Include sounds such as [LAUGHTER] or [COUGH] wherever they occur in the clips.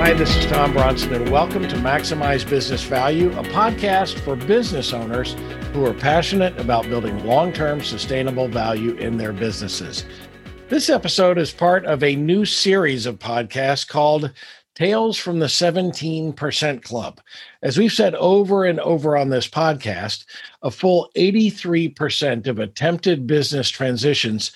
Hi, this is Tom Bronson, and welcome to Maximize Business Value, a podcast for business owners who are passionate about building long term sustainable value in their businesses. This episode is part of a new series of podcasts called Tales from the 17% Club. As we've said over and over on this podcast, a full 83% of attempted business transitions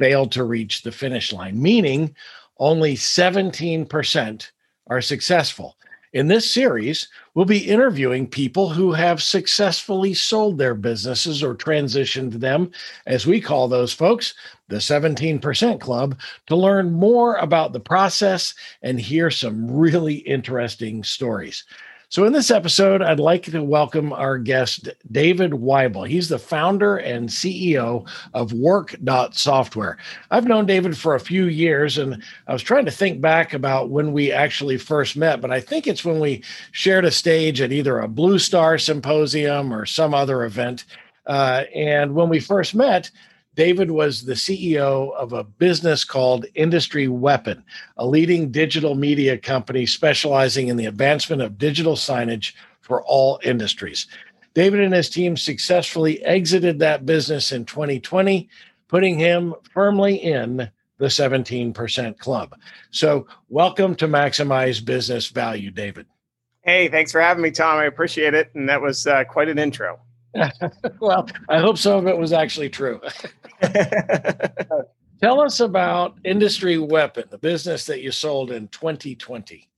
failed to reach the finish line, meaning only 17% are successful. In this series, we'll be interviewing people who have successfully sold their businesses or transitioned them, as we call those folks, the 17% Club, to learn more about the process and hear some really interesting stories. So, in this episode, I'd like to welcome our guest, David Weibel. He's the founder and CEO of Work.Software. I've known David for a few years, and I was trying to think back about when we actually first met, but I think it's when we shared a stage at either a Blue Star symposium or some other event. Uh, and when we first met, David was the CEO of a business called Industry Weapon, a leading digital media company specializing in the advancement of digital signage for all industries. David and his team successfully exited that business in 2020, putting him firmly in the 17% club. So, welcome to Maximize Business Value, David. Hey, thanks for having me, Tom. I appreciate it. And that was uh, quite an intro. [LAUGHS] well, I hope some of it was actually true. [LAUGHS] Tell us about Industry Weapon, the business that you sold in 2020.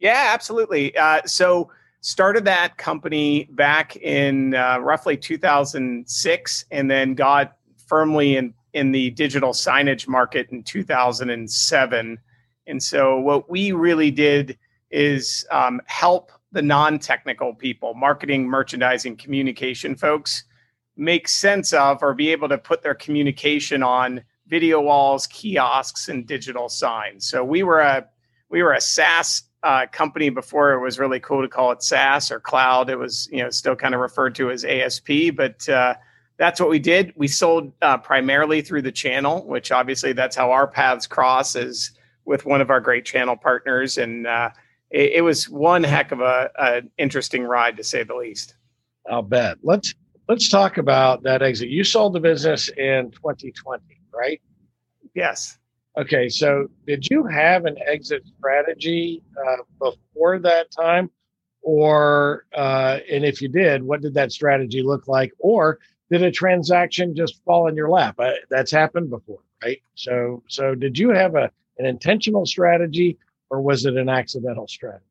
Yeah, absolutely. Uh, so, started that company back in uh, roughly 2006, and then got firmly in in the digital signage market in 2007. And so, what we really did is um, help the non-technical people, marketing, merchandising, communication folks make sense of or be able to put their communication on video walls, kiosks, and digital signs. So we were a we were a SaaS uh, company before it was really cool to call it SaaS or cloud. It was you know still kind of referred to as ASP, but uh, that's what we did. We sold uh, primarily through the channel, which obviously that's how our paths cross is with one of our great channel partners and uh, it, it was one heck of a, a interesting ride to say the least. I'll bet. Let's let's talk about that exit. You sold the business in 2020, right? Yes. Okay, so did you have an exit strategy uh, before that time, or uh, and if you did, what did that strategy look like, or did a transaction just fall in your lap? Uh, that's happened before, right? So, so did you have a an intentional strategy, or was it an accidental strategy?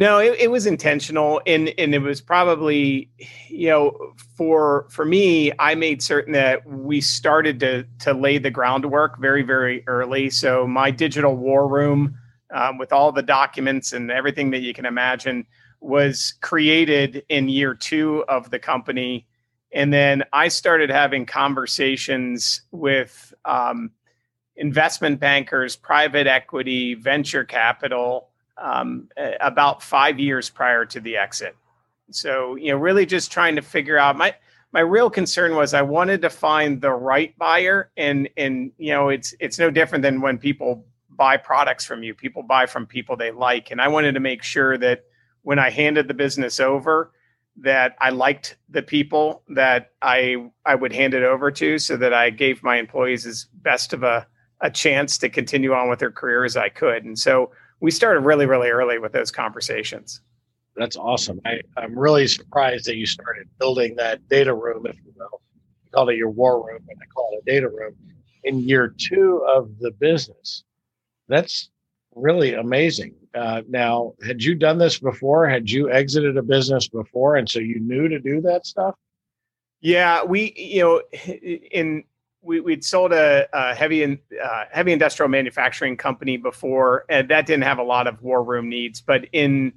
No, it, it, was intentional, and and it was probably, you know, for for me, I made certain that we started to to lay the groundwork very very early. So my digital war room, um, with all the documents and everything that you can imagine, was created in year two of the company, and then I started having conversations with um, investment bankers, private equity, venture capital um, about five years prior to the exit. So, you know, really just trying to figure out my my real concern was I wanted to find the right buyer and and you know it's it's no different than when people buy products from you. People buy from people they like. And I wanted to make sure that when I handed the business over, that I liked the people that I I would hand it over to so that I gave my employees as best of a a chance to continue on with their career as I could. And so we started really, really early with those conversations. That's awesome. I, I'm really surprised that you started building that data room, if you will. You called it your war room, and I call it a data room in year two of the business. That's really amazing. Uh, now, had you done this before? Had you exited a business before, and so you knew to do that stuff? Yeah, we, you know, in we, we'd sold a, a heavy in, uh, heavy industrial manufacturing company before, and that didn't have a lot of war room needs. But in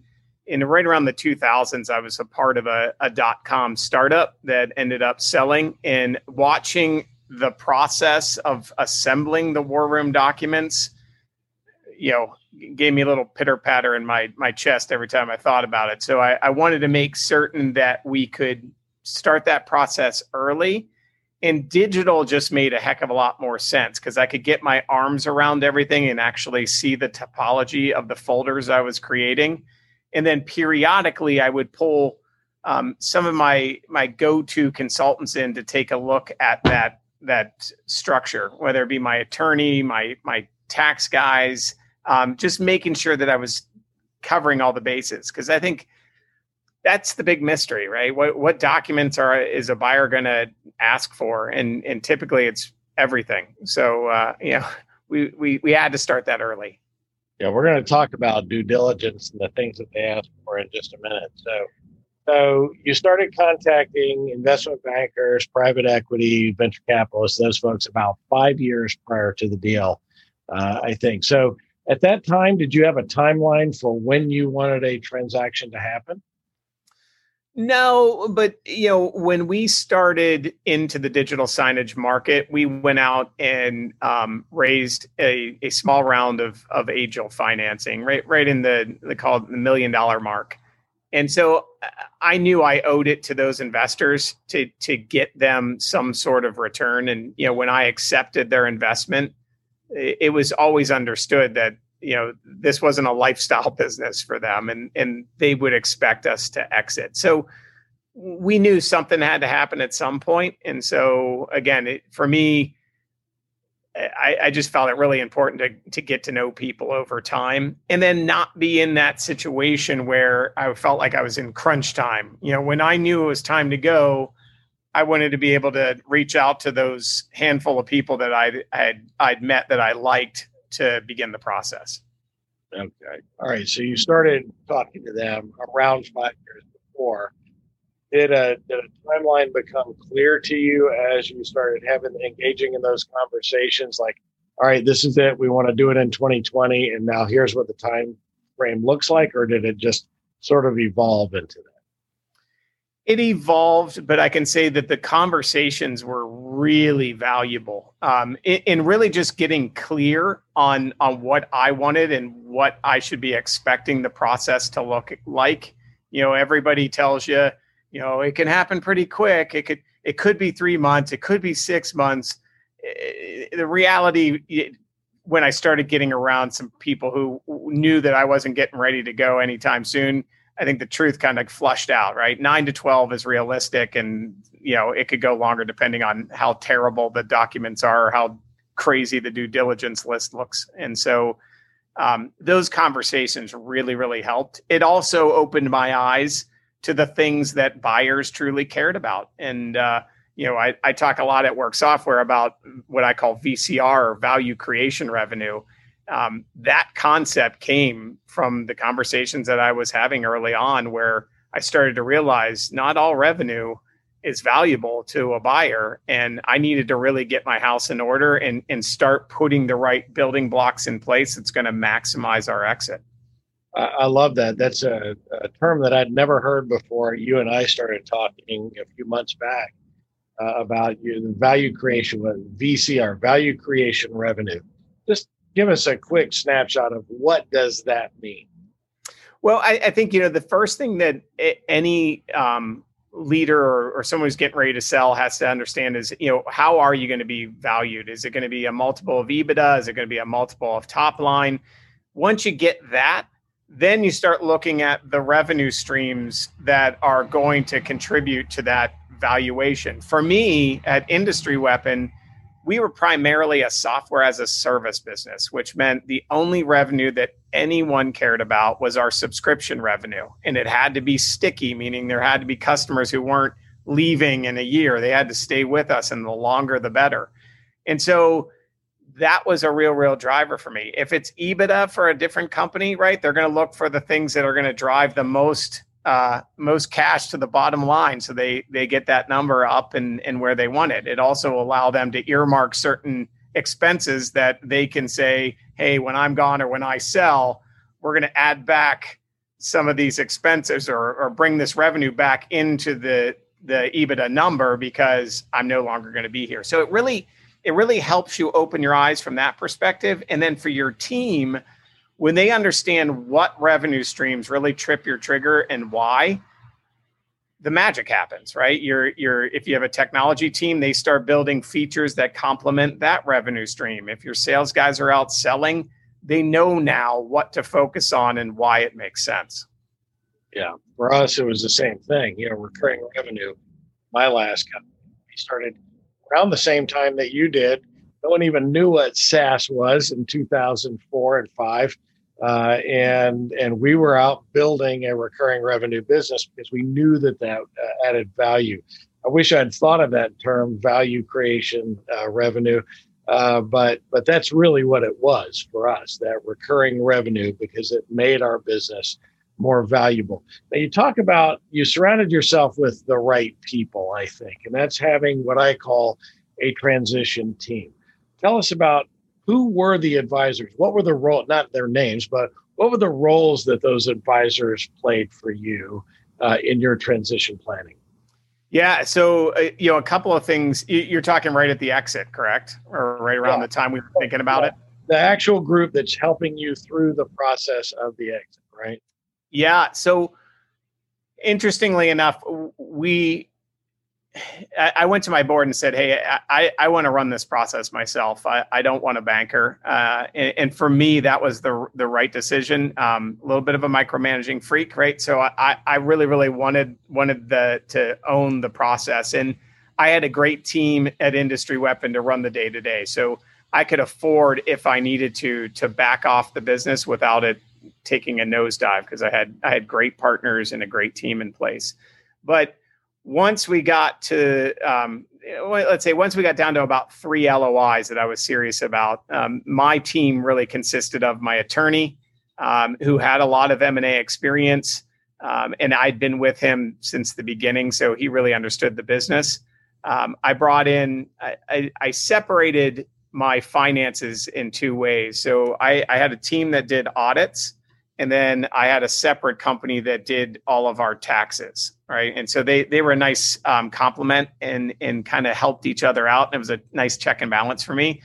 in right around the 2000s, I was a part of a, a dot com startup that ended up selling. And watching the process of assembling the war room documents, you know, gave me a little pitter patter in my my chest every time I thought about it. So I, I wanted to make certain that we could start that process early and digital just made a heck of a lot more sense because I could get my arms around everything and actually see the topology of the folders I was creating. And then periodically, I would pull um, some of my my go-to consultants in to take a look at that that structure, whether it be my attorney, my my tax guys, um, just making sure that I was covering all the bases. Because I think that's the big mystery, right? What what documents are is a buyer going to ask for, and and typically it's everything. So uh, you know, [LAUGHS] we we we had to start that early. Yeah, we're going to talk about due diligence and the things that they ask for in just a minute. So, so you started contacting investment bankers, private equity, venture capitalists, those folks about five years prior to the deal, uh, I think. So, at that time, did you have a timeline for when you wanted a transaction to happen? No, but you know, when we started into the digital signage market, we went out and um, raised a, a small round of of angel financing, right, right in the they call it the million dollar mark. And so uh, I knew I owed it to those investors to to get them some sort of return. And you know, when I accepted their investment, it was always understood that you know this wasn't a lifestyle [LAUGHS] business for them and and they would expect us to exit so we knew something had to happen at some point and so again it, for me I, I just felt it really important to to get to know people over time and then not be in that situation where I felt like I was in crunch time. You know, when I knew it was time to go, I wanted to be able to reach out to those handful of people that i had I'd, I'd met that I liked to begin the process. Okay. All right. So you started talking to them around five years before. Did a did a timeline become clear to you as you started having engaging in those conversations? Like, all right, this is it. We want to do it in 2020, and now here's what the time frame looks like, or did it just sort of evolve into that? It evolved, but I can say that the conversations were really valuable um, in, in, really just getting clear on on what I wanted and what I should be expecting the process to look like. You know, everybody tells you, you know, it can happen pretty quick. It could it could be three months. It could be six months. The reality. It, when I started getting around some people who knew that I wasn't getting ready to go anytime soon, I think the truth kind of flushed out, right? Nine to 12 is realistic. And, you know, it could go longer depending on how terrible the documents are, or how crazy the due diligence list looks. And so um, those conversations really, really helped. It also opened my eyes to the things that buyers truly cared about. And, uh, you know, I, I talk a lot at Work Software about what I call VCR value creation revenue um, that concept came from the conversations that I was having early on, where I started to realize not all revenue is valuable to a buyer. And I needed to really get my house in order and, and start putting the right building blocks in place that's going to maximize our exit. I love that. That's a, a, term that I'd never heard before. You and I started talking a few months back uh, about you, value creation VCR, value creation revenue. Give us a quick snapshot of what does that mean? Well, I, I think you know the first thing that any um, leader or, or, someone who's getting ready to sell has to understand is you know how are you going to be valued? Is it going to be a multiple of EBITDA? Is it going to be a multiple of top line? Once you get that, then you start looking at the revenue streams that are going to contribute to that valuation. For me, at Industry Weapon we were primarily a software as a service business, which meant the only revenue that anyone cared about was our subscription revenue. And it had to be sticky, meaning there had to be customers who weren't leaving in a year. They had to stay with us, and the longer, the better. And so that was a real, real driver for me. If it's EBITDA for a different company, right, they're going to look for the things that are going to drive the most uh, most cash to the bottom line, so they they get that number up and and where they want it. It also allow them to earmark certain expenses that they can say, hey, when I'm gone or when I sell, we're going to add back some of these expenses or or bring this revenue back into the the EBITDA number because I'm no longer going to be here. So it really it really helps you open your eyes from that perspective and then for your team when they understand what revenue streams really trip your trigger and why the magic happens right? You're you're if you have a technology team they start building features that complement that revenue stream. If your sales guys are out selling they know now what to focus on and why it makes sense. Yeah for us it was the same thing. You know recurring revenue my last company we started around the same time that you did. No one even knew what SaaS was in 2004 and 5. Uh, and and we were out building a recurring revenue business because we knew that that uh, added value. I wish I'd thought of that term, value creation uh, revenue, uh, but but that's really what it was for us, that recurring revenue, because it made our business more valuable. Now you talk about you surrounded yourself with the right people, I think, and that's having what I call a transition team. Tell us about who were the advisors? What were the role? Not their names, but what were the roles that those advisors played for you uh, in your transition planning? Yeah, so uh, you know, a couple of things. You're talking right at the exit, correct, or right around yeah. the time we were thinking about it. The actual group that's helping you through the process of the exit, right? Yeah. So, interestingly enough, we I went to my board and said, "Hey, I, I want to run this process myself. I, I don't want a banker." Uh, and, and, for me, that was the the right decision. Um, a little bit of a micromanaging freak, right? So I, I really really wanted wanted the to own the process, and I had a great team at Industry Weapon to run the day to day. So I could afford, if I needed to, to back off the business without it taking a nosedive because I had I had great partners and a great team in place, but once we got to um, let's say once we got down to about three LOIs that I was serious about, um, my team really consisted of my attorney, um, who had a lot of M and A experience, um, and I'd been with him since the beginning, so he really understood the business. Um, I brought in, I, I, I, separated my finances in two ways. So I, I had a team that did audits and then I had a separate company that did all of our taxes, right? And so they they were a nice um, complement and and kind of helped each other out. And it was a nice check and balance for me.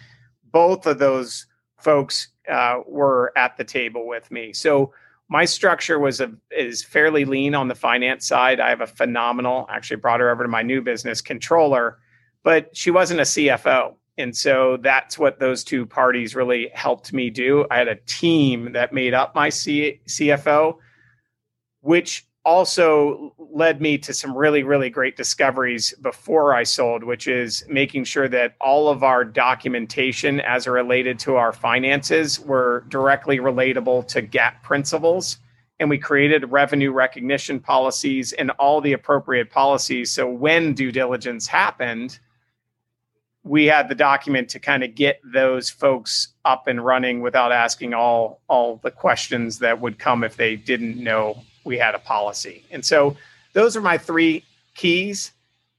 Both of those folks uh, were at the table with me. So my structure was a is fairly lean on the finance side. I have a phenomenal, actually brought her over to my new business controller, but she wasn't a CFO. And so that's what those two parties really helped me do. I had a team that made up my C- CFO, which also led me to some really, really great discoveries before I sold, which is making sure that all of our documentation as related to our finances were directly relatable to GAAP principles. And we created revenue recognition policies and all the appropriate policies. So when due diligence happened, we had the document to kind of get those folks up and running without asking all all the questions that would come if they didn't know we had a policy. And so those are my three keys.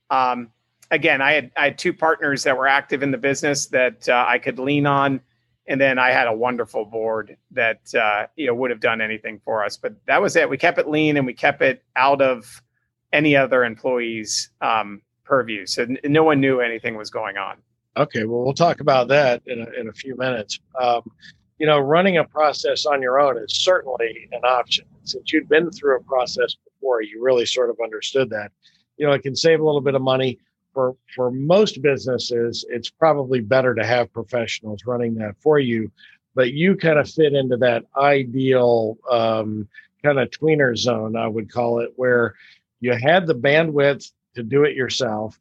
Um, again, I had I had two partners that were active in the business that uh, I could lean on, and then I had a wonderful board that uh, you know would have done anything for us. But that was it. We kept it lean and we kept it out of any other employees' um, purview. So n- no one knew anything was going on. Okay, well, we'll talk about that in a, in a few minutes. Um, you know, running a process on your own is certainly an option. Since you'd been through a process before, you really sort of understood that. You know, it can save a little bit of money. For, for most businesses, it's probably better to have professionals running that for you, but you kind of fit into that ideal um, kind of tweener zone, I would call it, where you had the bandwidth to do it yourself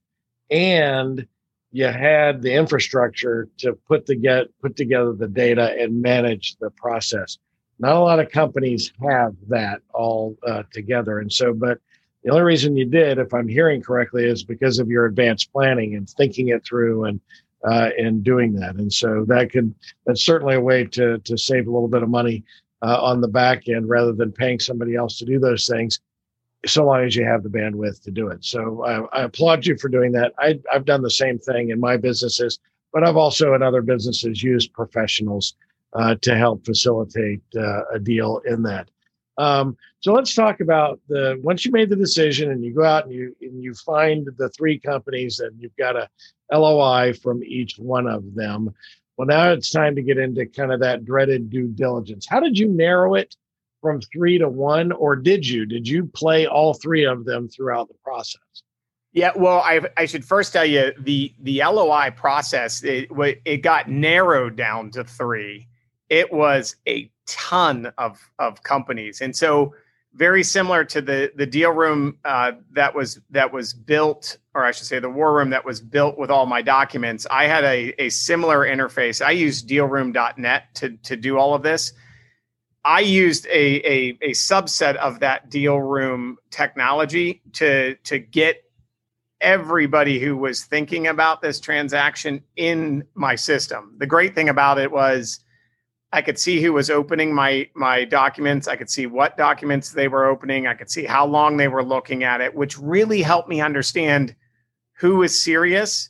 and you had the infrastructure to put the get put together the data and manage the process. Not a lot of companies have that all uh, together, and so but the only reason you did, if I'm hearing correctly, is because of your advanced planning and thinking it through and uh, and doing that. And so that could that's certainly a way to to save a little bit of money uh, on the back end rather than paying somebody else to do those things. So long as you have the bandwidth to do it. So I, I applaud you for doing that. I, I've done the same thing in my businesses, but I've also in other businesses used professionals uh, to help facilitate uh, a deal in that. Um, so let's talk about the once you made the decision and you go out and you and you find the three companies and you've got a LOI from each one of them. Well, now it's time to get into kind of that dreaded due diligence. How did you narrow it from three to one, or did you? Did you play all three of them throughout the process? Yeah, well, I I should first tell you the the LOI process it it got narrowed down to three. It was a ton of of companies, and so very similar to the the deal room uh, that was that was built, or I should say, the war room that was built with all my documents. I had a a similar interface. I used dealroom.net to to do all of this I used a, a, a subset of that deal room technology to to get everybody who was thinking about this transaction in my system. The great thing about it was I could see who was opening my my documents. I could see what documents they were opening. I could see how long they were looking at it, which really helped me understand who was serious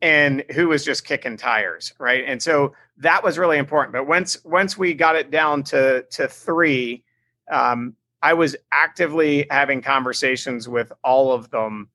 and who was just kicking tires, right? And so that was really important. But once once we got it down to to three, um, I was actively having conversations with all of them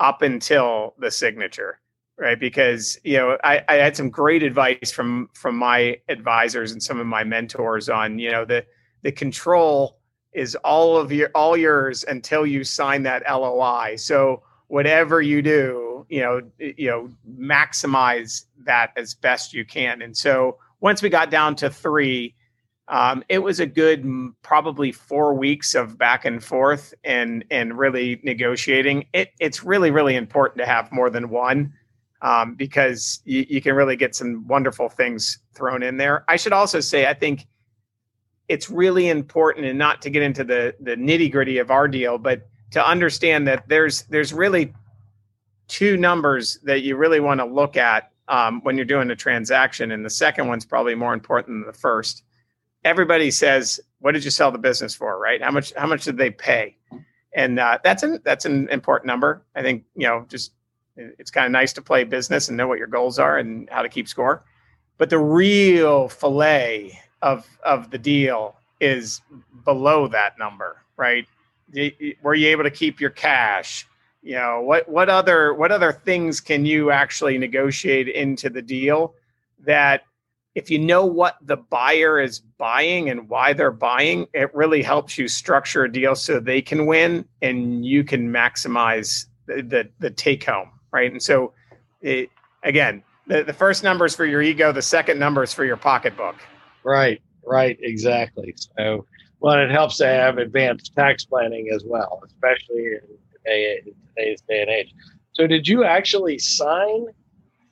up until the signature, right? Because you know I, I had some great advice from from my advisors and some of my mentors on you know the the control is all of your all yours until you sign that LOI. So whatever you do, you know, you know, maximize that as best you can. And so once we got down to three, um, it was a good probably four weeks of back and forth and and really negotiating. It, it's really really important to have more than one um, because you, you can really get some wonderful things thrown in there. I should also say I think it's really important and not to get into the the nitty gritty of our deal, but to understand that there's there's really two numbers that you really want to look at um, when you're doing a transaction, and the second one's probably more important than the first. Everybody says, "What did you sell the business for?" Right? How much? How much did they pay? And uh, that's an that's an important number. I think you know, just it's kind of nice to play business and know what your goals are and how to keep score. But the real fillet of of the deal is below that number, right? Were you able to keep your cash? You know what what other what other things can you actually negotiate into the deal that if you know what the buyer is buying and why they're buying it really helps you structure a deal so they can win and you can maximize the the, the take home right? And so it, again the, the first number is for your ego the second number is for your pocketbook. Right right exactly. So well, it helps to have advanced tax planning as well, especially in, today's day and age. So, did you actually sign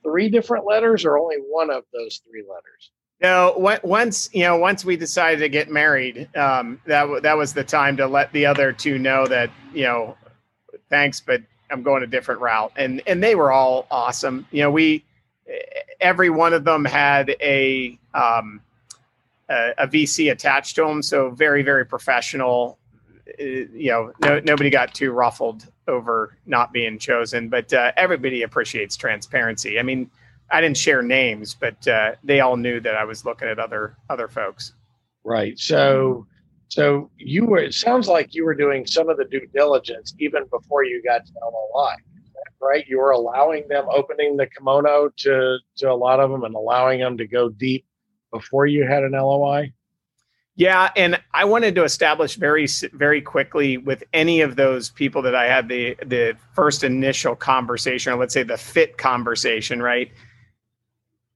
three different letters, or only one of those three letters? No, once you know, once we decided to get married, um, that that was the time to let the other two know that you know, thanks, but I'm going a different route, and and they were all awesome. You know, we every one of them had a um, a, VC attached to them, so very very professional. Uh, you know, no, nobody got too ruffled over not being chosen, but uh, everybody appreciates transparency. I mean, I didn't share names, but uh, they all knew that I was looking at other other folks. Right. So, so you were. It sounds like you were doing some of the due diligence even before you got to LOI. Right. You were allowing them opening the kimono to to a lot of them and allowing them to go deep before you had an LOI? Yeah, and I wanted to establish very very quickly with any of those people that I had the the first initial conversation, or let's say the fit conversation, right?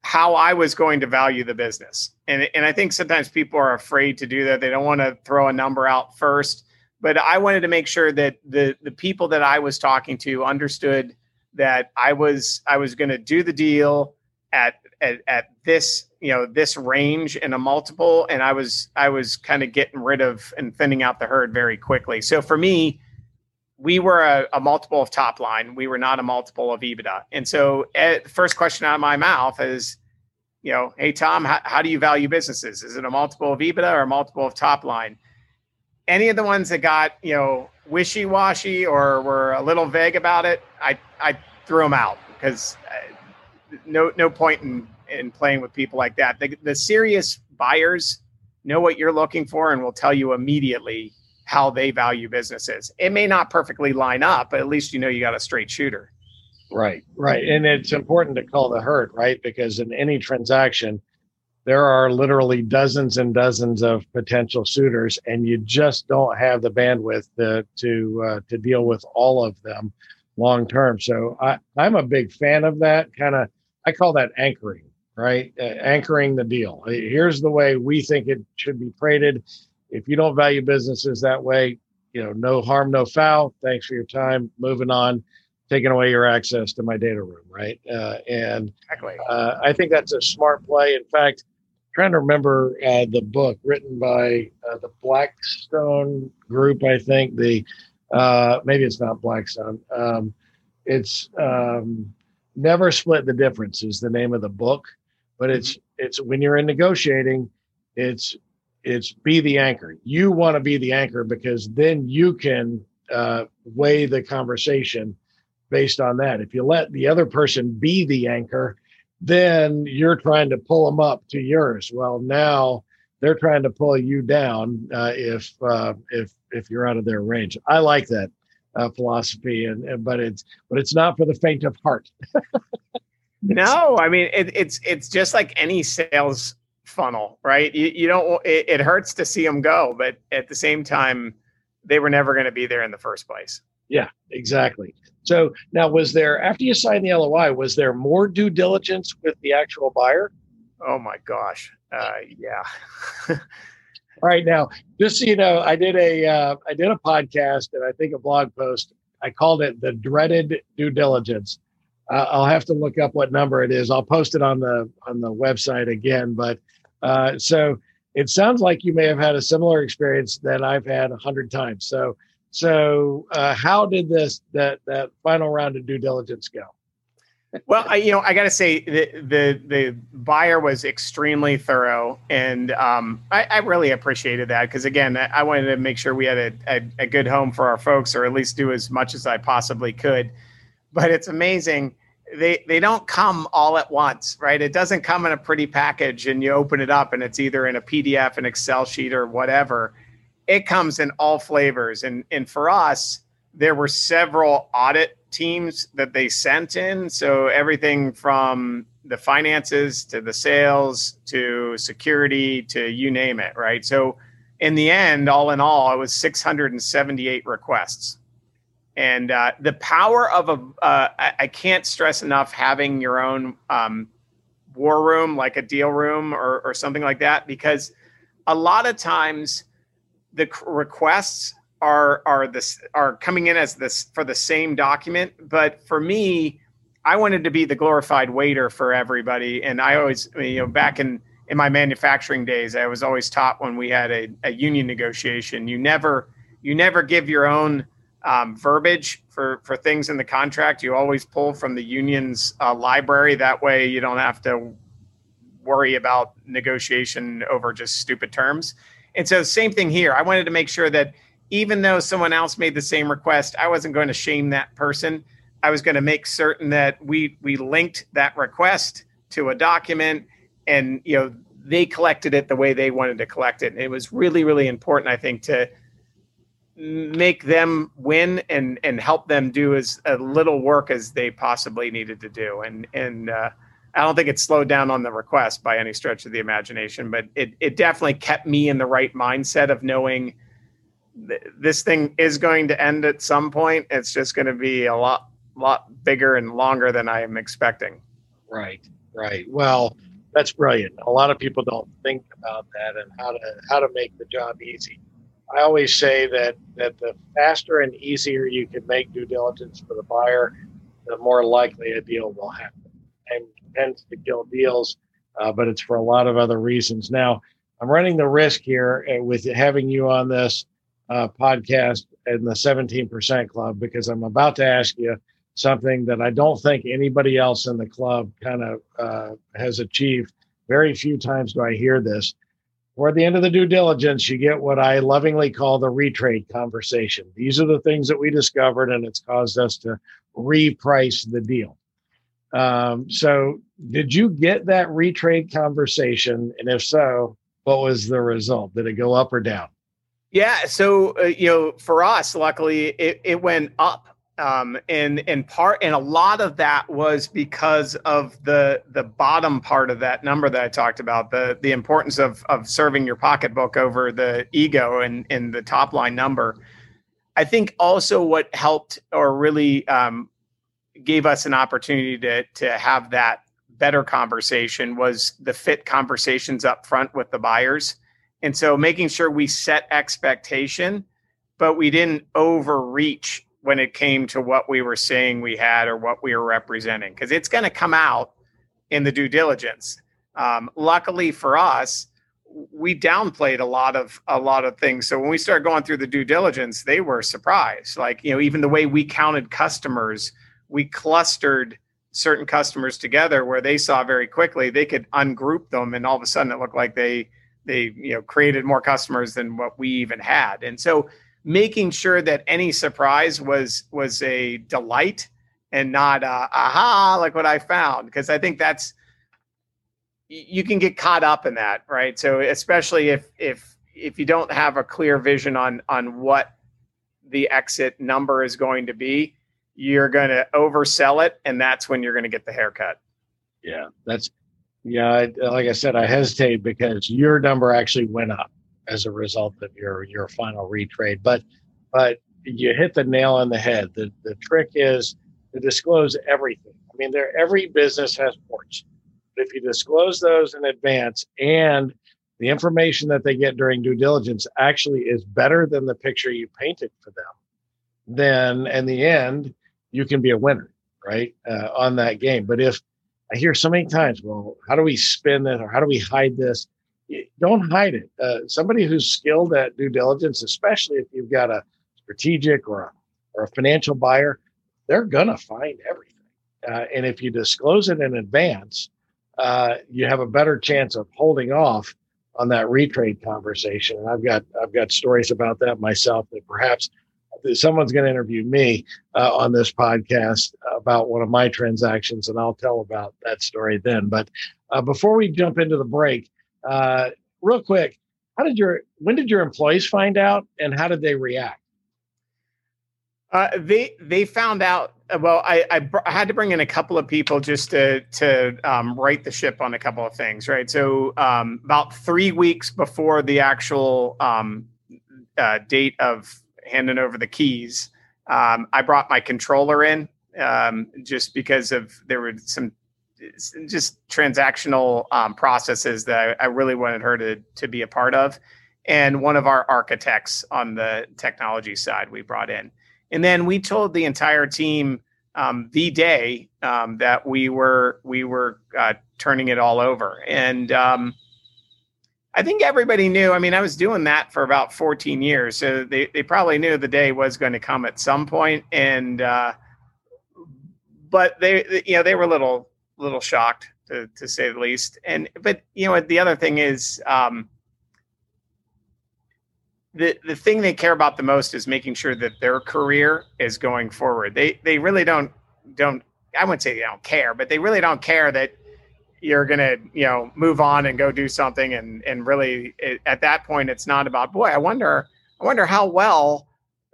How I was going to value the business. And and I think sometimes people are afraid to do that. They don't want to throw a number out first, but I wanted to make sure that the the people that I was talking to understood that I was I was going to do the deal at at, at this you know this range in a multiple and i was i was kind of getting rid of and thinning out the herd very quickly. So for me we were a, a multiple of top line. We were not a multiple of ebitda. And so uh, first question out of my mouth is you know hey tom how, do you value businesses? Is it a multiple of ebitda or a multiple of top line? Any of the ones that got you know wishy-washy or were a little vague about it, I I threw them out because uh, no no point in in playing with people like that. The, the serious buyers know what you're looking for and will tell you immediately how they value businesses. It may not perfectly line up, but at least you know you got a straight shooter. Right, right. And it's important to call the hurt, right? Because in any transaction, there are literally dozens and dozens of potential suitors, and you just don't have the bandwidth to to, uh, to deal with all of them long term. So I, I'm a big fan of that kind of. I call that anchoring right? Uh, anchoring the deal. Uh, here's the way we think it should be traded. If you don't value businesses that way, you know, no harm, no foul. Thanks for your time. Moving on, taking away your access to my data room, right? Uh, and exactly. uh, I think that's a smart play. In fact, trying to remember uh, the book written by uh, the Blackstone Group. I think the maybe it's not Blackstone. Um, it's um, Never Split the Difference is the name of the book but it's mm-hmm. it's when you're in negotiating it's it's be the anchor. You want to be the anchor because then you can uh, weigh the conversation based on that. If you let the other person be the anchor then you're trying to pull them up to yours. Well now they're trying to pull you down uh, if uh, if if you're out of their range. I like that uh, philosophy and, and but it's but it's not for the faint of heart [LAUGHS] no, I mean it, it's it's just like any sales funnel, right? You, you don't. It, it hurts to see them go, but at the same time, they were never going to be there in the first place. Yeah, exactly. So now, was there after you signed the LOI, was there more due diligence with the actual buyer? Oh my gosh, uh, yeah. [LAUGHS] All right, now just so you know, I did a uh, I did a podcast and I think a blog post. I called it the dreaded due diligence uh, I'll have to look up what number it is. I'll post it on the on the website again. But uh, so it sounds like you may have had a similar experience that I've had a hundred times. So so uh, how did this that that final round of due diligence go? well, I, you know, I got to say the, the the buyer was extremely thorough, and um, I, I, really appreciated that because again, I wanted to make sure we had a, a, a, good home for our folks, or at least do as much as I possibly could but it's amazing. They they don't come all at once, right? It doesn't come in a pretty package and you open it up and it's either in a PDF, an Excel sheet, or whatever. It comes in all flavors. And and for us, there were several audit teams that they sent in. So everything from the finances to the sales to security to you name it, right? So in the end, all in all, it was 678 requests and uh, the power of a uh, I, can't stress enough having your own um, war room like a deal room or, or something like that because a lot of times the requests are are this are coming in as this for the same document. But for me i wanted to be the glorified waiter for everybody. And i always you know back in in my manufacturing days i was always taught when we had a, a union negotiation you never you never give your own um, verbiage for for things in the contract. You always pull from the union's uh, library. That way, you don't have to worry about negotiation over just stupid terms. And so, same thing here. I wanted to make sure that even though someone else made the same request, I wasn't going to shame that person. I was going to make certain that we we linked that request to a document, and you know they collected it the way they wanted to collect it. And it was really really important, I think, to make them win and and help them do as a little work as they possibly needed to do. And and uh, I don't think it slowed down on the request by any stretch of the imagination but it it definitely kept me in the right mindset of knowing th- this thing is going to end at some point. It's just going to be a lot lot bigger and longer than I am expecting. Right right. Well that's brilliant. A lot of people don't think about that and how to how to make the job easy I always say that that the faster and easier you can make due diligence for the buyer, the more likely a deal will happen. And tends to kill deals, uh, but it's for a lot of other reasons. Now, I'm running the risk here uh, with having you on this uh, podcast in the 17% club because I'm about to ask you something that I don't think anybody else in the club kind of uh, has achieved. Very few times do I hear this Toward the end of the due diligence, you get what I lovingly call the retrade conversation. These are the things that we discovered, and it's caused us to reprice the deal. Um, so, did you get that retrade conversation? And if so, what was the result? Did it go up or down? Yeah. So, uh, you know, for us, luckily, it, it went up um, and and part and a lot of that was because of the the bottom part of that number that I talked about the the importance of of serving your pocketbook over the ego and in the top line number. I think also what helped or really um, gave us an opportunity to to have that better conversation was the fit conversations up front with the buyers, and so making sure we set expectation, but we didn't overreach when it came to what we were saying we had or what we were representing because it's going to come out in the due diligence. Um, luckily for us, we downplayed a lot of a lot of things. So when we started going through the due diligence, they were surprised. Like you know, even the way we counted customers, we clustered certain customers together where they saw very quickly they could ungroup them, and all of a sudden it looked like they they you know created more customers than what we even had. And so making sure that any surprise was was a delight and not aha like what I found because I think that's you can get caught up in that right? So especially if if if you don't have a clear vision on on what the exit number is going to be you're going to oversell it and that's when you're going to get the haircut. Yeah that's yeah I, like i said i hesitate because your number actually went up as a result of your your final retrade. But but you hit the nail on the head. The the trick is to disclose everything. I mean, there every business has ports. But if you disclose those in advance and the information that they get during due diligence actually is better than the picture you painted for them, then in the end, you can be a winner, right? Uh, on that game. But if I hear so many times, well, how do we spin this or how do we hide this? Don't hide it. Uh, somebody who's skilled at due diligence, especially if you've got a strategic or a, or a financial buyer, they're going to find everything. Uh, and if you disclose it in advance, uh, you have a better chance of holding off on that retrade conversation. And I've got I've got stories about that myself that perhaps someone's going to interview me uh, on this podcast about one of my transactions, and I'll tell about that story then. But uh, before we jump into the break, uh, real quick, how did your when did your employees find out, and how did they react? Uh, they they found out. Uh, well, I, I, br- I had to bring in a couple of people just to to um, right the ship on a couple of things, right? So um, about three weeks before the actual um, uh, date of handing over the keys, um, I brought my controller in um, just because of there were some just transactional um, processes that I, I, really wanted her to to be a part of, and one of our architects on the technology side we brought in, and then we told the entire team um, the day um, that we were we were uh, turning it all over, and um, I think everybody knew. I mean, I was doing that for about 14 years, so they they probably knew the day was going to come at some point, and. Uh, but they, you know, they were little little shocked to, to say the least. And but you know the other thing is um, the the thing they care about the most is making sure that their career is going forward. They they really don't don't I wouldn't say they don't care, but they really don't care that you're gonna you know move on and go do something and and really it, at that point it's not about boy I wonder I wonder how well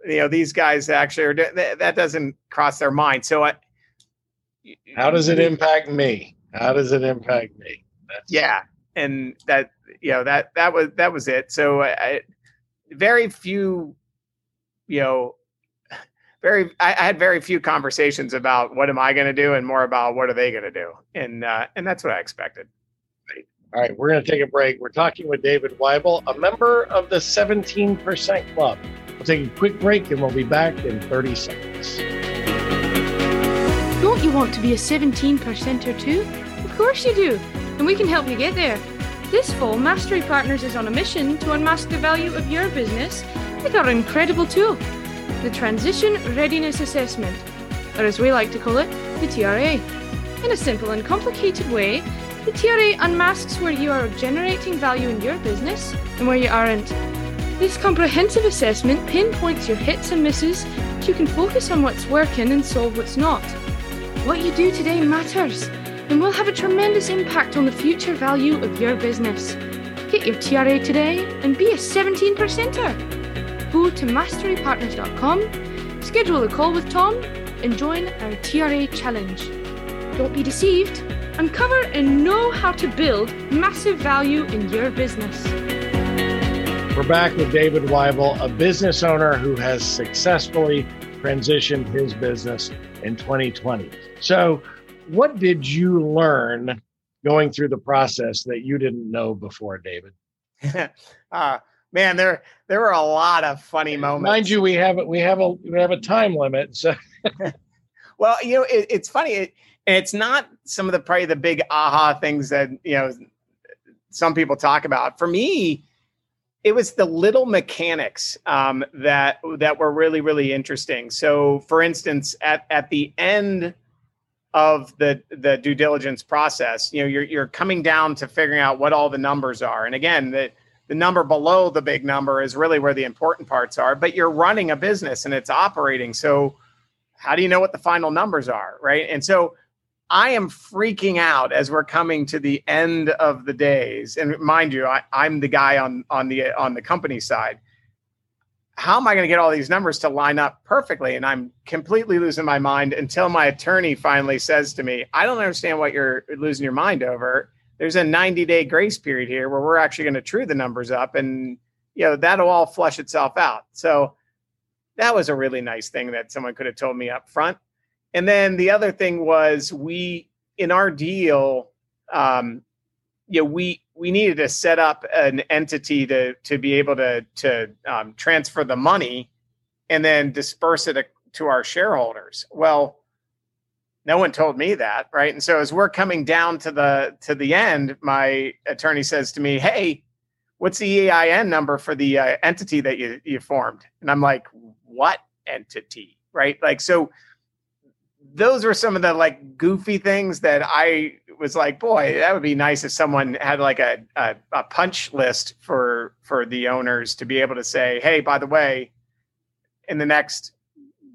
you know these guys actually are that, that doesn't cross their mind. So I how does it impact me? How does it impact me? That's- yeah, and that you know that that was that was it. So I, very few, you know, [LAUGHS] very I, I, had very few conversations about what am I going to do, and more about what are they going to do, and uh, and that's what I expected. All right, we're going to take a break. We're talking with David Weibel, a member of the 17% Club. We'll take a quick break and we'll be back in 30 seconds. Don't you want to be a 17%er too? Of course you do, and we can help you get there. This fall, Mastery Partners is on a mission to unmask the value of your business with our incredible tool, the Transition Readiness Assessment, or as we like to call it, the TRA. In a simple and complicated way, The TRA unmasks where you are generating value in your business and where you aren't. This comprehensive assessment pinpoints your hits and misses so you can focus on what's working and solve what's not. What you do today matters and will have a tremendous impact on the future value of your business. Get your TRA today and be a 17 percenter. Go to masterypartners.com, schedule a call with Tom, and join our TRA challenge. Don't be deceived. Uncover and know how to build massive value in your business. We're back with David Weibel, a business owner who has successfully transitioned his business in 2020. So, what did you learn going through the process that you didn't know before, David? uh, [LAUGHS] man, there there were a lot of funny moments. Mind you, we have we have a we have a time limit. So, [LAUGHS] well, you know, it, it's funny. It, it's not some of the probably the big aha things that you know some people talk about. For me, it was the little mechanics um, that that were really really interesting. So, for instance, at at the end of the the due diligence process, you know, you're you're coming down to figuring out what all the numbers are, and again, the the number below the big number is really where the important parts are. But you're running a business and it's operating, so how do you know what the final numbers are, right? And so I am freaking out as we're coming to the end of the days. And mind you, I, am the guy on on the uh, on the company side. How am I going to get all these numbers to line up perfectly? And I'm completely losing my mind until my attorney finally says to me, "I don't understand what you're losing your mind over. There's a 90 day grace period here where we're actually going to true the numbers up, and you know that'll all flush itself out." So that was a really nice thing that someone could have told me up front. And then the other thing was we in our deal, um, you know, we we needed to set up an entity to to be able to to um, transfer the money and then disperse it to our shareholders. Well, no one told me that, right? And so as we're coming down to the to the end, my attorney says to me, "Hey, what's the EIN number for the uh, entity that you you formed?" And I'm like, "What entity?" Right? Like so those were some of the like goofy things that I was like, boy, that would be nice if someone had like a, a, a punch list for for the owners to be able to say, hey, by the way, in the next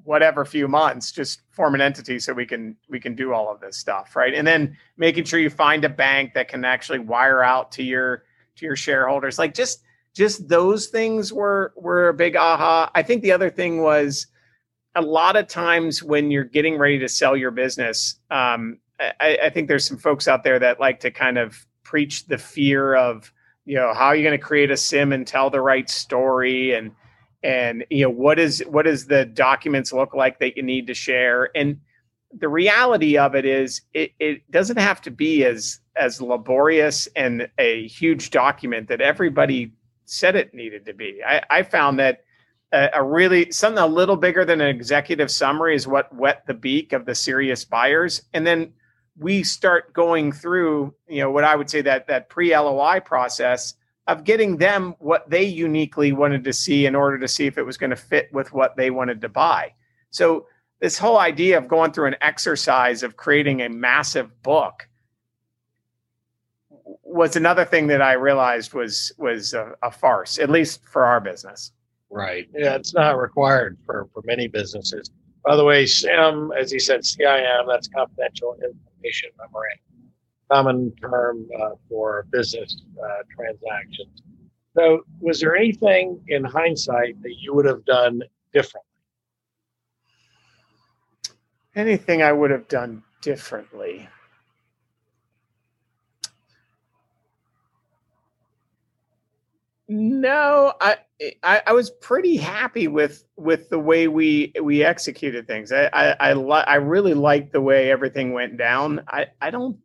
whatever few months, just form an entity so we can we can do all of this stuff, right? And then making sure you find a bank that can actually wire out to your to your shareholders, like just just those things were were a big aha. I think the other thing was a lot of times when you're getting ready to sell your business, um, I, I, think there's some folks out there that like to kind of preach the fear of, you know, how are you going to create a CIM and tell the right story and and you know what is what does the documents look like that you need to share and the reality of it is it, it doesn't have to be as as laborious and a huge document that everybody said it needed to be. I, I found that a, a, really something a little bigger than an executive summary is what wet the beak of the serious buyers. And then we start going through you know what i would say that that pre-loi process of getting them what they uniquely wanted to see in order to see if it was going to fit with what they wanted to buy. So this whole idea of going through an exercise of creating a massive book was another thing that i realized was was a, a farce at least for our business Right. Yeah, it's not required for, for many businesses. By the way, CIM, as he said, CIM, that's confidential information memorandum, common term uh, for business uh, transactions. So, was there anything in hindsight that you would have done differently? Anything I would have done differently? No, I, I, I was pretty happy with with the way we we executed things. I I I, li- I really liked the way everything went down. I I don't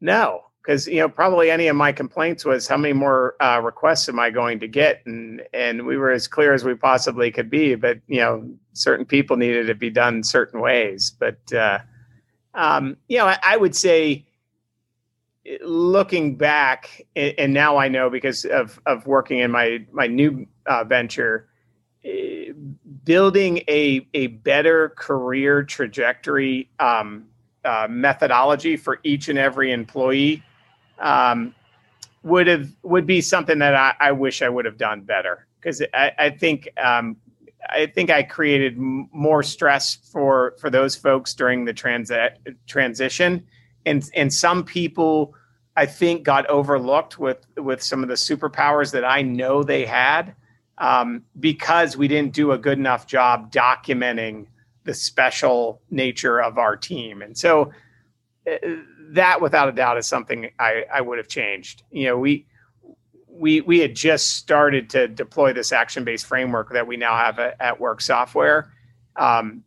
know because you know probably any of my complaints was how many more uh, requests am I going to get, and and we were as clear as we possibly could be. But you know certain people needed to be done certain ways. But uh, um, you know I, I would say looking back, and now I know because of of working in my my new uh, venture, eh, building a a better career trajectory um, uh, methodology for each and every employee um, would have would be something that I, I wish I would have done better. Because I, I, think um, I think I created m- more stress for for those folks during the transit transition, and and some people I think got overlooked with with some of the superpowers that I know they had um, because we didn't do a good enough job documenting the special nature of our team, and so uh, that, without a doubt, is something I, I would have changed. You know, we we we had just started to deploy this action based framework that we now have at, at Work Software. Um,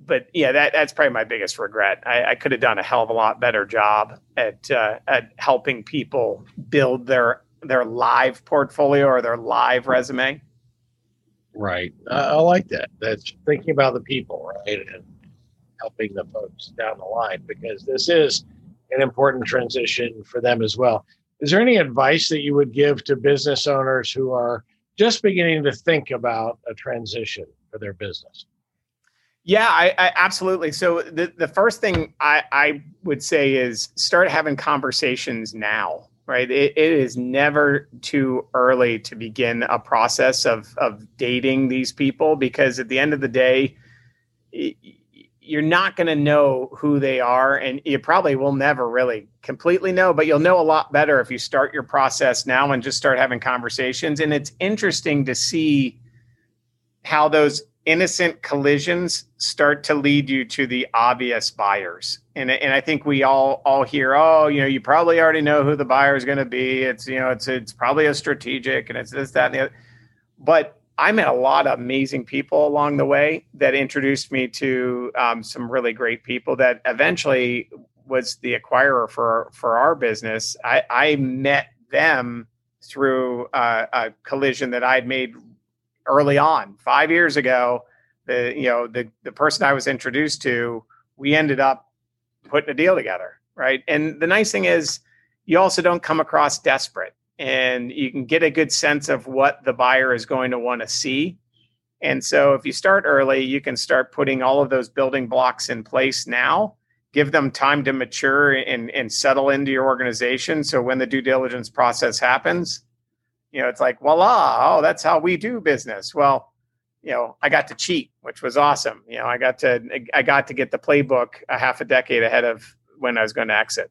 but yeah, that that's probably my biggest regret. I, I, could have done a hell of a lot better job at uh, at helping people build their their live portfolio or their live resume. Right, uh, I like that. That's thinking about the people, right, and helping the folks down the line because this is an important transition for them as well. Is there any advice that you would give to business owners who are just beginning to think about a transition for their business? Yeah, I, I, absolutely. So the, the first thing I, I would say is start having conversations now, right? It, it is never too early to begin a process of, of dating these people because at the end of the day, you're not going to know who they are and you probably will never really completely know but you'll know a lot better if you start your process now and just start having conversations and it's interesting to see how those innocent collisions start to lead you to the obvious buyers. And, and i think we all all hear oh you know you probably already know who the buyer is going to be. It's you know it's it's probably a strategic and it's this that and the other. But I met a lot of amazing people along the way that introduced me to um, some really great people that eventually was the acquirer for for our business. I, I met them through uh, a collision that I'd made early on five years ago. The you know the the person I was introduced to, we ended up putting a deal together, right? And the nice thing is, you also don't come across desperate and you can get a good sense of what the buyer is going to want to see. And so if you start early, you can start putting all of those building blocks in place now, give them time to mature and, and settle into your organization. So when the due diligence process happens, you know, it's like, voila, oh, that's how we do business. Well, you know, I got to cheat, which was awesome. You know, I got to I got to get the playbook a half a decade ahead of when I was going to exit.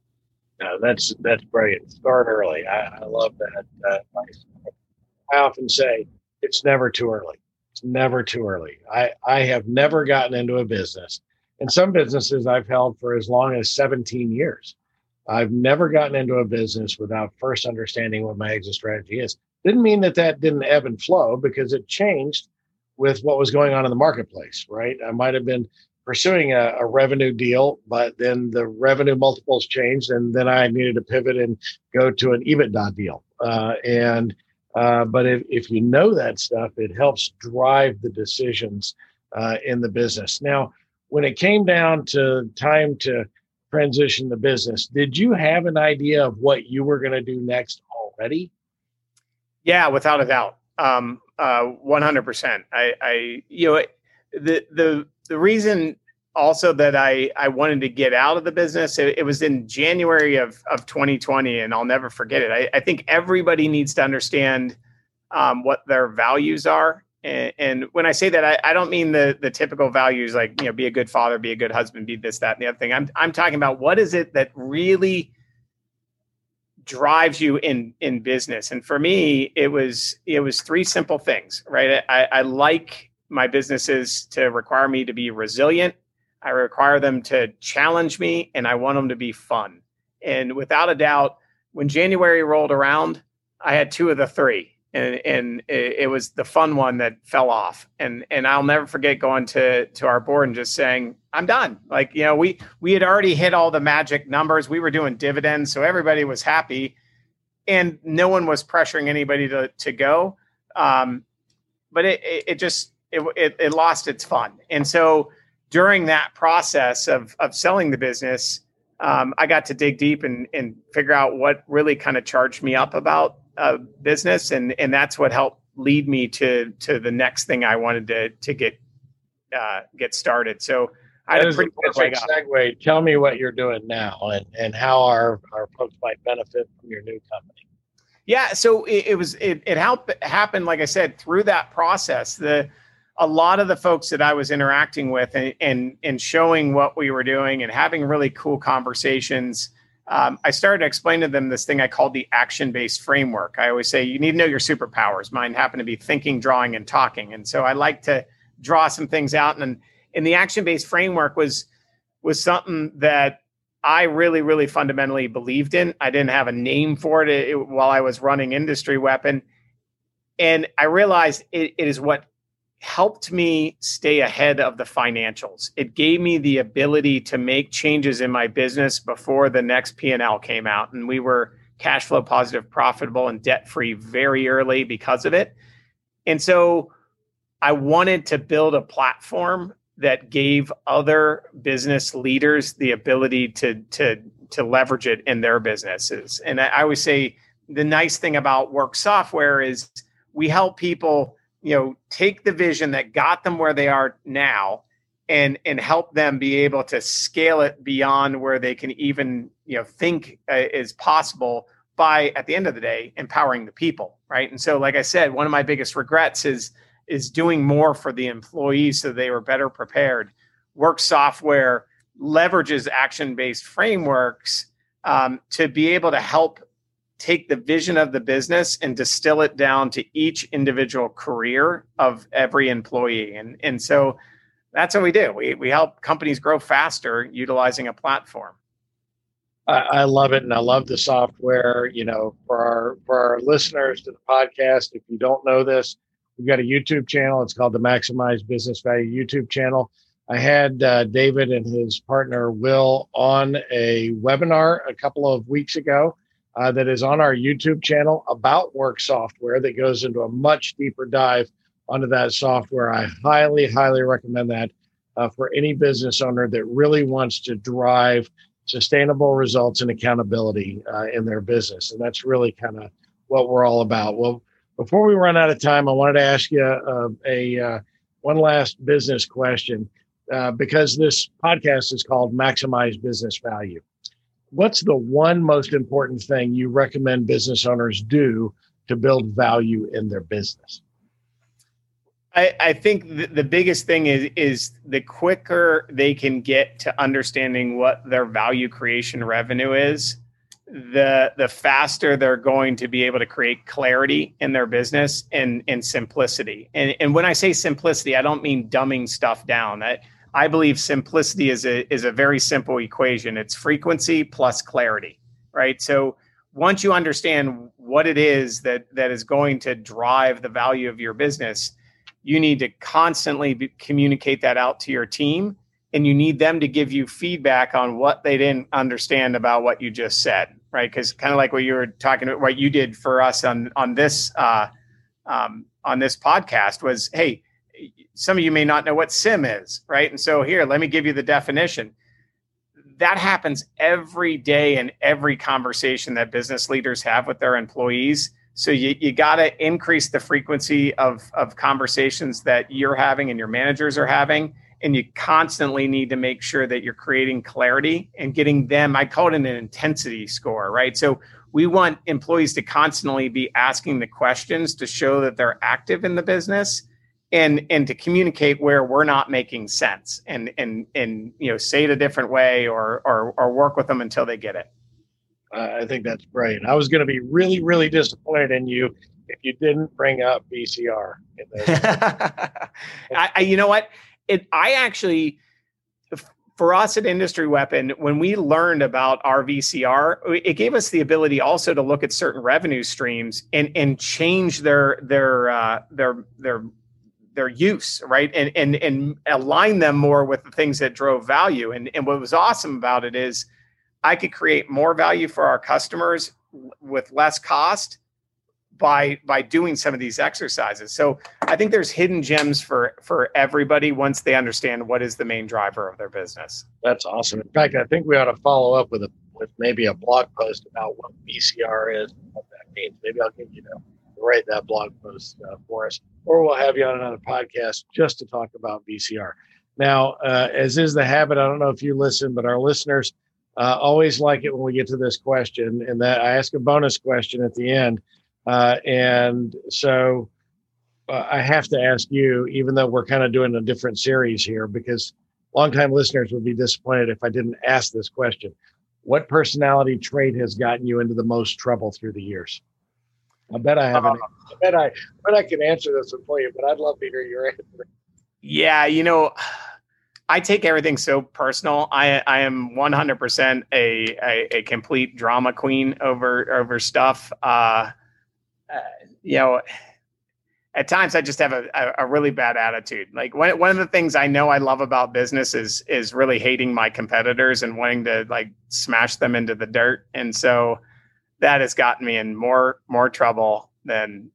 No, that's that's brilliant. Start early. I, I love that uh, advice. I often say it's never too early. It's never too early. I, I have never gotten into a business. And some businesses I've held for as long as 17 years. I've never gotten into a business without first understanding what my exit strategy is. Didn't mean that that didn't ebb and flow because it changed with what was going on in the marketplace, right? I might have been pursuing a, a, revenue deal, but then the revenue multiples changed, and then I needed to pivot and go to an EBITDA deal. Uh, and uh, but if, if you know that stuff, it helps drive the decisions uh, in the business. Now, when it came down to time to transition the business, did you have an idea of what you were going to do next already? Yeah, without a doubt. Um, uh, 100%. I, I, you know, the, the, the reason also that I, I wanted to get out of the business, it, it, was in January of, of 2020, and I'll never forget it. I, I think everybody needs to understand um, what their values are. And, when I say that, I, I, don't mean the, the typical values like, you know, be a good father, be a good husband, be this, that, and the other thing. I'm, I'm talking about what is it that really drives you in in business and for me it was it was three simple things right i, I like my businesses to require me to be resilient. I require them to challenge me and I want them to be fun. And without a doubt, when January rolled around, I had two of the three. And, and it, was the fun one that fell off. And and I'll never forget going to to our board and just saying, I'm done. Like, you know, we we had already hit all the magic numbers. We were doing dividends, so everybody was happy. And no one was pressuring anybody to to go. Um, but it, it, it just it, it, it lost its fun. And so during that process of, of selling the business, um, I got to dig deep and, and figure out what really kind of charged me up about uh, business. And, and that's what helped lead me to, to the next thing I wanted to, to get, uh, get started. So I had a pretty good segue. Tell me what you're doing now and, and how our, our folks might benefit from your new company. Yeah, so it, it was it, it helped happen, like I said, through that process. The a lot of the folks that I was interacting with and and, and showing what we were doing and having really cool conversations. Um, I started to explain to them this thing I called the action based framework. I always say you need to know your superpowers. Mine happen to be thinking, drawing, and talking. And so I like to draw some things out. And, and the action based framework was was something that I really, really fundamentally believed in. I didn't have a name for it, it, it while I was running Industry Weapon. And I realized it, it is what helped me stay ahead of the financials. It gave me the ability to make changes in my business before the next P&L came out and we were cash flow positive, profitable and debt free very early because of it. And so I wanted to build a platform that gave other business leaders the ability to to to leverage it in their businesses. And I, I always say the nice thing about work software is we help people you know take the vision that got them where they are now and and help them be able to scale it beyond where they can even you know think uh, is possible by at the end of the day empowering the people right? And so like i said one of my biggest regrets is is doing more for the employees so they were better prepared. Work software leverages action based frameworks um, to be able to help take the vision of the business and distill it down to each individual career of every employee. And, and so that's what we do. We, we help companies grow faster utilizing a platform. I, love it. And I love the software, you know, for our, for our listeners to the podcast. If you don't know this, we've got a YouTube channel. It's called the Maximize Business Value YouTube channel. I had uh, David and his partner Will on a webinar a couple of weeks ago uh, that is on our YouTube channel about work software that goes into a much deeper dive onto that software. I highly, highly recommend that uh, for any business owner that really wants to drive sustainable results and accountability uh, in their business. And that's really kind of what we're all about. Well, before we run out of time, I wanted to ask you uh, a uh, one last business question uh, because this podcast is called Maximize Business Value what's the one most important thing you recommend business owners do to build value in their business? I, I think the, the biggest thing is is the quicker they can get to understanding what their value creation revenue is, the the faster they're going to be able to create clarity in their business and and simplicity. And and when I say simplicity, I don't mean dumbing stuff down. I, I believe simplicity is a is a very simple equation. It's frequency plus clarity, right? So once you understand what it is that that is going to drive the value of your business, you need to constantly be, communicate that out to your team and you need them to give you feedback on what they didn't understand about what you just said right because kind of like what you were talking about what you did for us on on this uh, um, on this podcast was hey some of you may not know what CIM is, right? And so here, let me give you the definition. That happens every day in every conversation that business leaders have with their employees. So you, you got to increase the frequency of, of conversations that you're having and your managers are having. And you constantly need to make sure that you're creating clarity and getting them, I call it an intensity score, right? So we want employees to constantly be asking the questions to show that they're active in the business and and to communicate where we're not making sense and and and you know say it a different way or or, or work with them until they get it. Uh, i think that's great. I was going to be really really disappointed in you if you didn't bring up vcr [LAUGHS] I, I, you know what? It i actually for us at Industry Weapon, when we learned about our VCR, it gave us the ability also to look at certain revenue streams and and change their their uh, their their their use, right? And and and align them more with the things that drove value. And and what was awesome about it is I could create more value for our customers with less cost by by doing some of these exercises. So I think there's hidden gems for for everybody once they understand what is the main driver of their business. That's awesome. In fact, I think we ought to follow up with a with maybe a blog post about what VCR is, what that means. Maybe I'll give you that write that blog post uh, for us, or we'll have you on another podcast just to talk about VCR. Now, uh, as is the habit, I don't know if you listen, but our listeners uh, always like it when we get to this question, and that I ask a bonus question at the end. Uh, and so uh, I have to ask you, even though we're kind of doing a different series here, because longtime listeners would be disappointed if I didn't ask this question. What personality trait has gotten you into the most trouble through the years? I bet I haven't. Uh, I bet I, I bet I can answer this one for you, but I'd love to hear your answer. Yeah, you know, I take everything so personal. I I am 100% a, a, a complete drama queen over over stuff. Uh, uh, you know, at times I just have a, a, a, really bad attitude. Like one one of the things I know I love about business is is really hating my competitors and wanting to like smash them into the dirt. And so that has gotten me in more more trouble than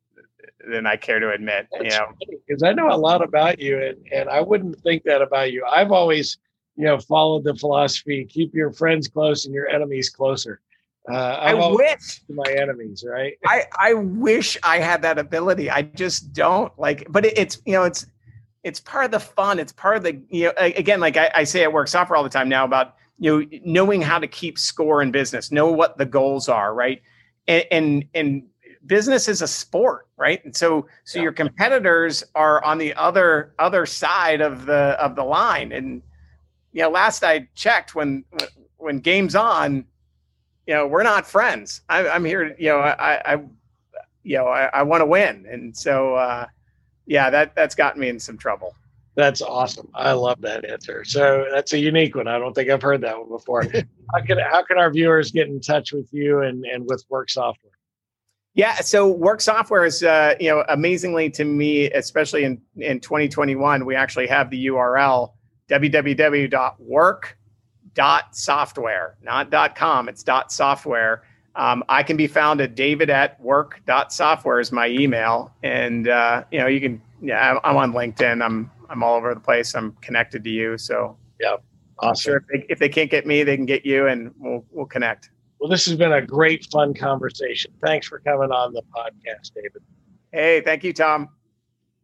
than I care to admit. That's you know, because I know a lot about you, and and I wouldn't think that about you. I've always, you know, followed the philosophy: keep your friends close and your enemies closer. Uh, I wish my enemies, right? I I wish I had that ability. I just don't like. But it, it's you know it's it's part of the fun. It's part of the you know again like I, I say at work software all the time now about you know knowing how to keep score in business, know what the goals are, right? And and, and business is a sport, right? And so so yeah. your competitors are on the other other side of the of the line. And you know, last I checked, when when game's on, you know, we're not friends. I, am here, you know, I, I you know, I, I want to win, and so uh, yeah, that that's gotten me in some trouble. That's awesome. I love that answer. So that's a unique one. I don't think I've heard that one before. [LAUGHS] how can how can our viewers get in touch with you and and with Work Software? Yeah, so Work Software is, uh, you know, amazingly to me, especially in in 2021, we actually have the URL www.work.software, not .com. It's .software. Um, I can be found at david at work.software is my email, and uh, you know, you can. Yeah, I'm on LinkedIn. I'm I'm all over the place. I'm connected to you, so yeah, awesome. Sure if they, if they can't get me, they can get you, and we'll we'll connect. Well, this has been a great, fun conversation. Thanks for coming on the podcast, David. Hey, thank you, Tom.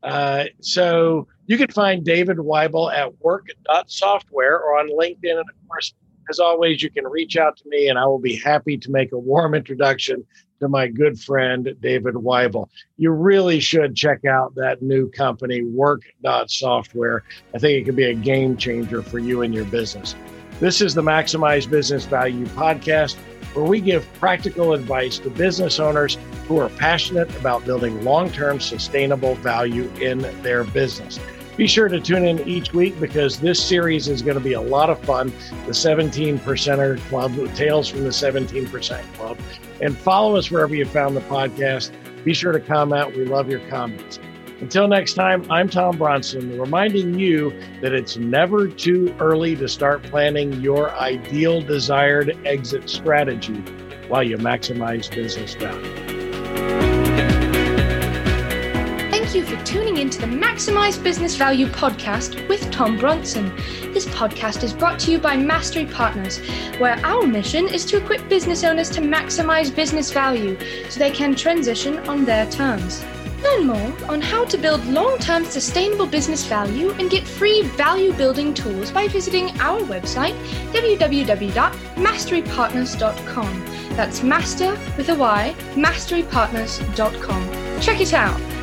Uh, so you can find David Weibel at work.software or on LinkedIn. And of course, as always, you can reach out to me and I will be happy to make a warm introduction to my good friend, David Weibel. You really should check out that new company, work.software. I think it could be a game changer for you and your business. This is the Maximize Business Value podcast where we give practical advice to business owners who are passionate about building long term sustainable value in their business. Be sure to tune in each week because this series is going to be a lot of fun. The 17 Percenter Club, Tales from the 17% Club. And follow us wherever you found the podcast. Be sure to comment. We love your comments. Until next time, I'm Tom Bronson, reminding you that it's never too early to start planning your ideal desired exit strategy while you maximize business value. You for tuning in to the Maximize Business Value podcast with Tom Bronson. This podcast is brought to you by Mastery Partners, where our mission is to equip business owners to maximize business value so they can transition on their terms. Learn more on how to build long term sustainable business value and get free value building tools by visiting our website www.masterypartners.com. That's master with a Y, masterypartners.com. Check it out.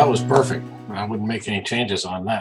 That was perfect. I wouldn't make any changes on that.